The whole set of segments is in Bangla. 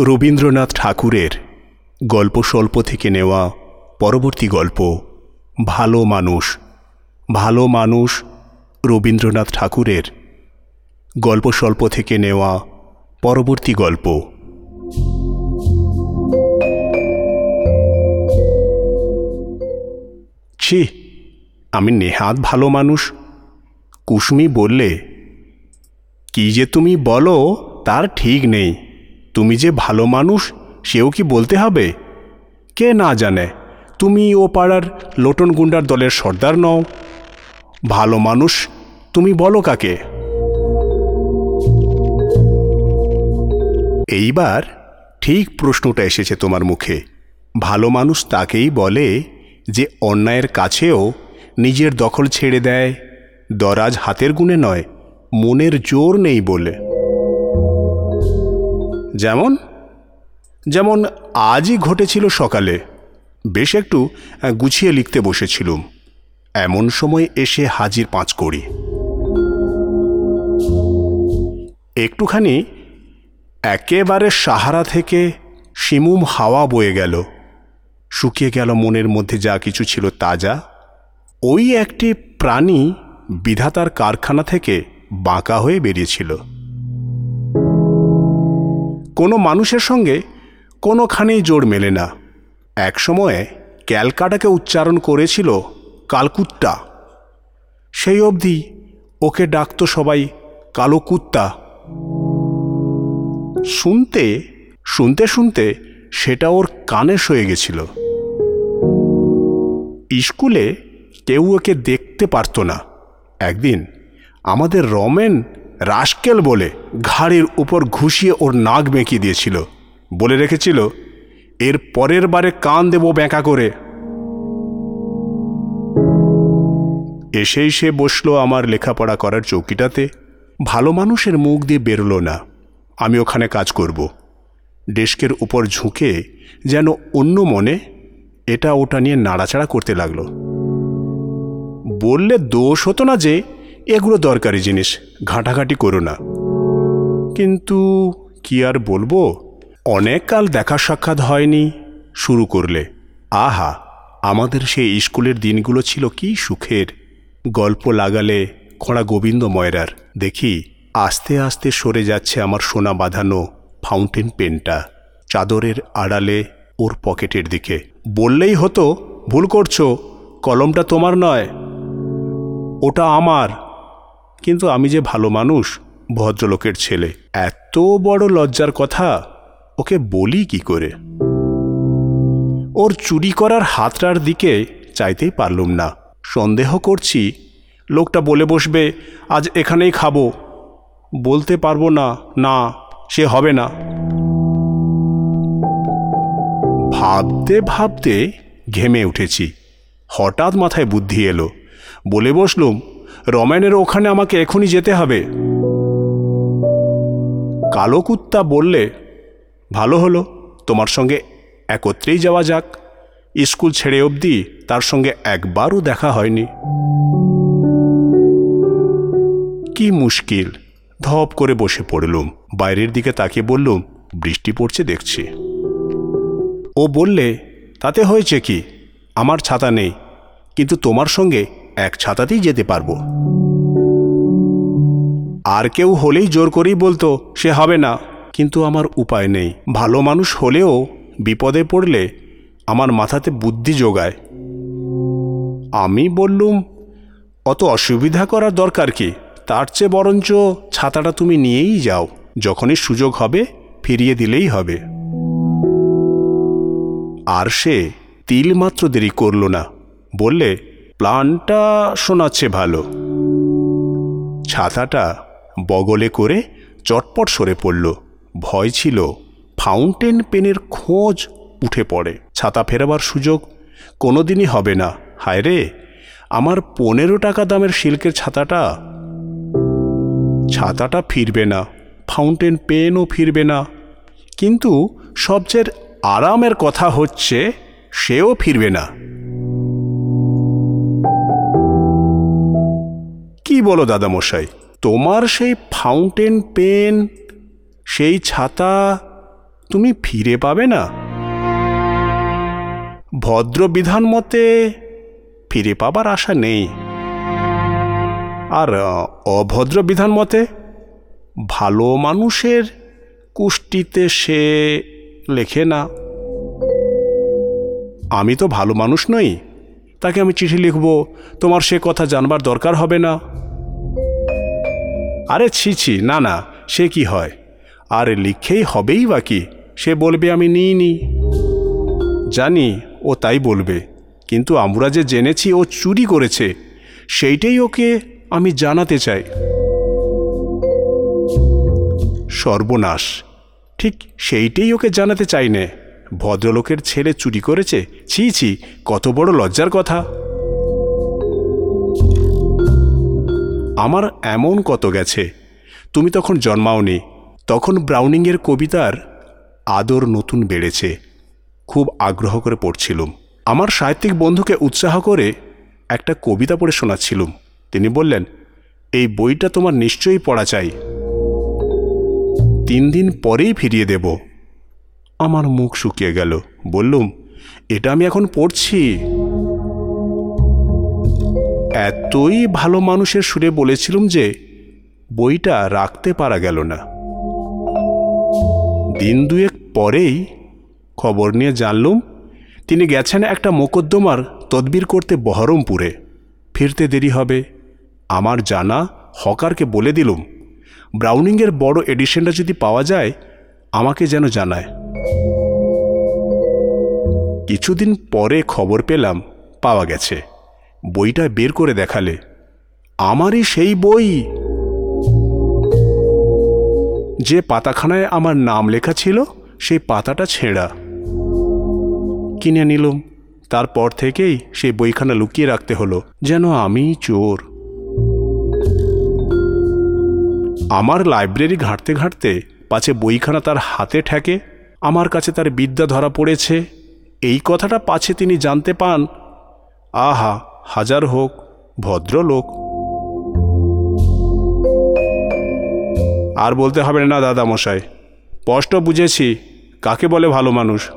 রবীন্দ্রনাথ ঠাকুরের গল্প স্বল্প থেকে নেওয়া পরবর্তী গল্প, ভালো মানুষ ভালো মানুষ রবীন্দ্রনাথ ঠাকুরের গল্প স্বল্প থেকে নেওয়া পরবর্তী গল্প। ছি, আমি নেহাত ভালো মানুষ। কুসুমি বললে, কি যে তুমি বলো, তার ঠিক নেই। তুমি যে ভালো মানুষ, সেও কি বলতে হবে? কে না জানে, তুমি ও পাড়ার লোটন গুন্ডার দলের সর্দার নও। ভালো মানুষ, তুমি বলো কাকে? এইবার ঠিক প্রশ্নটা এসেছে তোমার মুখে। ভালো মানুষ তাকেই বলে যে অন্যায়ের কাছেও নিজের দখল ছেড়ে দেয়। দরাজ হাতের গুণে নয়, মনের জোর নেই বলে। যেমন যেমন আজই ঘটেছিল সকালে, বেশ একটু গুছিয়ে লিখতে বসেছিলুম। এমন সময় এসে হাজির পাঁচ করি একটুখানি, একেবারে সাহারা থেকে শিমুম হাওয়া বয়ে গেল। শুকিয়ে গেল মনের মধ্যে যা কিছু ছিল তাজা। ওই একটি প্রাণী বিধাতার কারখানা থেকে বাঁকা হয়ে বেরিয়েছিল। কোনো মানুষের সঙ্গে কোনোখানেই জোর মেলে না। এক সময়ে ক্যালকাটাকে উচ্চারণ করেছিল কালকুত্তা। সেই অবধি ওকে ডাকতো সবাই কালো কুত্তা শুনতে শুনতে শুনতে সেটা ওর কানে সয়ে গেছিল। স্কুলে কেউ ওকে দেখতে পারতো না। একদিন আমাদের রমেন রাস্কেল বলে ঘাড়ের উপর ঘুষিয়ে ওর নাক বেঁকিয়ে দিয়েছিল। বলে রেখেছিল, এর পরের বারে কান দেব ব্যাঁকা করে। এসেই সে বসল আমার লেখাপড়া করার চৌকিটাতে। ভালো মানুষের মুখ দিয়ে বেরোলো না। আমি ওখানে কাজ করব। ডেস্কের উপর ঝুঁকে যেন অন্য মনে এটা ওটা নিয়ে নাড়াচাড়া করতে লাগল। বললে দোষ হতো না যে এগুলো দরকারি জিনিস, ঘাঁটাঘাঁটি করো না। কিন্তু কি আর বলব? অনেক কাল দেখা সাক্ষাৎ হয়নি শুরু করলে। আহা, আমাদের সেই স্কুলের দিনগুলো ছিল কি সুখের। গল্প লাগালে খোঁড়া গোবিন্দ ময়রার, দেখি, আস্তে আস্তে সরে যাচ্ছে আমার সোনা বাঁধানো ফাউন্টেন পেনটা চাদরের আড়ালে ওর পকেটের দিকে। বললেই হতো, ভুল করছ, কলমটা তোমার নয়, ওটা আমার। কিন্তু আমি যে ভালো মানুষ, ভদ্রলোকের ছেলে, এত বড় লজ্জার কথা, ওকে বলি কি করে? ওর চুরি করার হাতটার দিকে চাইতেই পারলুম না। সন্দেহ করছি, লোকটা বলে বসবে, আজ এখানেই খাব। বলতে পারব না না, সে হবে না। ভাবতে ভাবতে ঘেমে উঠেছি। হঠাৎ মাথায় বুদ্ধি এলো। বলে বসলুম রমেনের ওখানে আমাকে এখনই যেতে হবে। কালো কুত্তা বললে, ভালো হলো, তোমার সঙ্গে একত্রেই যাওয়া যাক। স্কুল ছেড়ে অবধি তার সঙ্গে একবারও দেখা হয়নি। কি মুশকিল। ধপ করে বসে পড়লুম। বাইরের দিকে তাকিয়ে বললুম, বৃষ্টি পড়ছে দেখছি। ও বললে, তাতে হয়েছে কি? আমার ছাতা নেই। কিন্তু তোমার সঙ্গে এক ছাতাতেই যেতে পারব। আর কেউ হলেই জোর করেই বলতো, সে হবে না। কিন্তু আমার উপায় নেই। ভালো মানুষ হলেও বিপদে পড়লে আমার মাথাতে বুদ্ধি যোগায়। আমি বললুম, অত অসুবিধা করার দরকার কি? তার চেয়ে বরঞ্চ ছাতাটা তুমি নিয়েই যাও। যখনই সুযোগ হবে, ফিরিয়ে দিলেই হবে। আর সে তিলমাত্র দেরি করল না। বললে প্ল্যানটা শোনাচ্ছে ভালো। ছাতাটা বগলে করে চটপট সরে পড়ল। ভয় ছিল, ফাউন্টেন পেনের খোঁজ উঠে পড়ে। ছাতা ফেরাবার সুযোগ কোনোদিনই হবে না। হায় রে, আমার পনেরো টাকা দামের সিল্কের ছাতাটা? ছাতাটা ফিরবে না, ফাউন্টেন পেনও ফিরবে না। কিন্তু সবচেয়ে আরামের কথা হচ্ছে, সেও ফিরবে না। কি বলো দাদামশাই? তোমার সেই ফাউন্টেন পেন সেই ছাতা তুমি ফিরে পাবে না। ভদ্র বিধান মতে ফিরে পাবার আশা নেই। আর অভদ্র বিধান মতে ভালো মানুষের কুষ্টিতে সে লেখে না। আমি তো ভালো মানুষ নই, তাকে আমি চিঠি লিখব, তোমার সে কথা জানবার দরকার হবে না। আরে ছি ছি, না না, সে কি হয়? আর লিখেই হবেই বা কি? সে বলবে আমি নিইনি জানি, ও তাই বলবে। কিন্তু আমরা যে জেনেছি ও চুরি করেছে, সেইটাই ওকে আমি জানাতে চাই। সর্বনাশ। ঠিক সেইটাই ওকে জানাতে চাই নে। ভদ্রলোকের ছেলে চুরি করেছে? ছি ছি, কত বড় লজ্জার কথা। আমার এমন কত গেছে। তুমি তখন জন্মাওনি, তখন ব্রাউনিংয়ের কবিতার আদর নতুন বেড়েছে। খুব আগ্রহ করে পড়ছিলুম। আমার সাহিত্যিক বন্ধুকে উৎসাহ করে একটা কবিতা পড়ে শোনাচ্ছিলুম। তিনি বললেন, এই বইটা তোমার নিশ্চয়ই পড়া চাই। তিন দিন পরেই ফিরিয়ে দেব। আমার মুখ শুকিয়ে গেল। বললুম, এটা আমি এখন পড়ছি। এতই ভালো মানুষের সুরে বলেছিলুম যে, বইটা রাখতে পারা গেল না। দিন দুয়েক পরেই খবর নিয়ে জানলুম, তিনি গেছেন একটা মোকদ্দমার তদবির করতে বহরমপুরে। ফিরতে দেরি হবে, আমার জানা হকারকে বলে দিলুম, ব্রাউনিংয়ের বড় এডিশনটা যদি পাওয়া যায়, আমাকে যেন জানায়। কিছুদিন পরে খবর পেলাম, পাওয়া গেছে। বইটা বের করে দেখালে। আমারই সেই বই। যে পাতাখানায় আমার নাম লেখা ছিল, সেই পাতাটা ছেঁড়া। কিনে নিলুম তারপর থেকেই সেই বইখানা লুকিয়ে রাখতে হলো, যেন আমি চোর। আমার লাইব্রেরি ঘাঁটতে ঘাঁটতে পাছে বইখানা তার হাতে ঠেকে, আমার কাছে তার বিদ্যা ধরা পড়েছে। এই কথাটা পাছে তিনি জানতে পান। আহা! হাজার হোক, ভদ্রলোক। আর বলতে হবে না দাদা মশাই স্পষ্ট বুঝেছি, কাকে বলে ভালো মানুষ।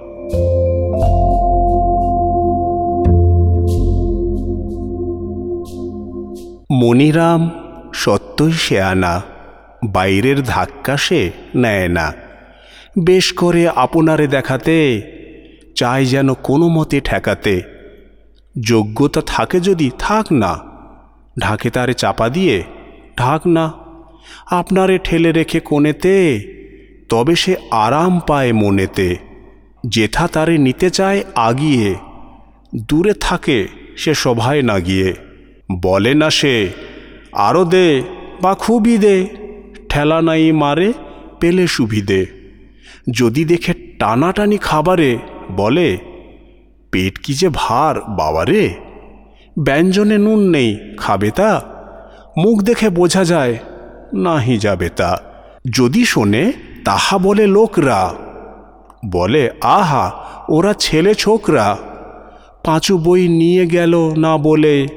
মনিরাম সত্যই সে আনা বাইরের ধাক্কা সে নেয় না। বেশ করে আপনারে দেখাতে, চাই যেন কোনো মতে ঠেকাতে। যোগ্যতা থাকে যদি থাক না। ঢাকে তারে চাপা দিয়ে, ঢাক না, আপনারে ঠেলে রেখে কোণেতে, তবে সে আরাম পায় মনেতে। যেথা তারে নিতে চায় আগিয়ে, দূরে থাকে সে সভায় না গিয়ে। বলে না সে আরও দে বা খুবই দে, ঠেলা নাই মারে পেলে সুবিধে যদি দেখে টানাটানি খাবারে বলে পেট কি যে ভার বাবারে ব্যঞ্জনে নুন নেই, খাবে তা? মুখ দেখে বোঝা যায়, নাহি যাবে তা। যদি শোনে, তাহা বলে লোকরা। বলে, আহা, ওরা ছেলে ছোকরা। পাঁচু বই নিয়ে গেল না বলে।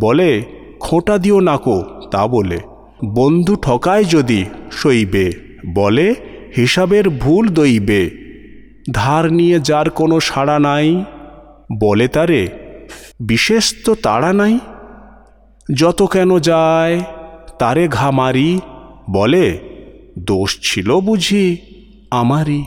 বলে, খোঁটা দিও নাকো তা বলে। বন্ধু ঠকায় যদি, সইবে। বলে, হিসাবের ভুল দইবে। ধার নিয়ে যার কোনো সাড়া নাই। বলে তারে, বিশেষ তো তাড়া নাই। যত কেন যায়, তারে ঘামারি বলে, দোষ ছিল বুঝি আমারই।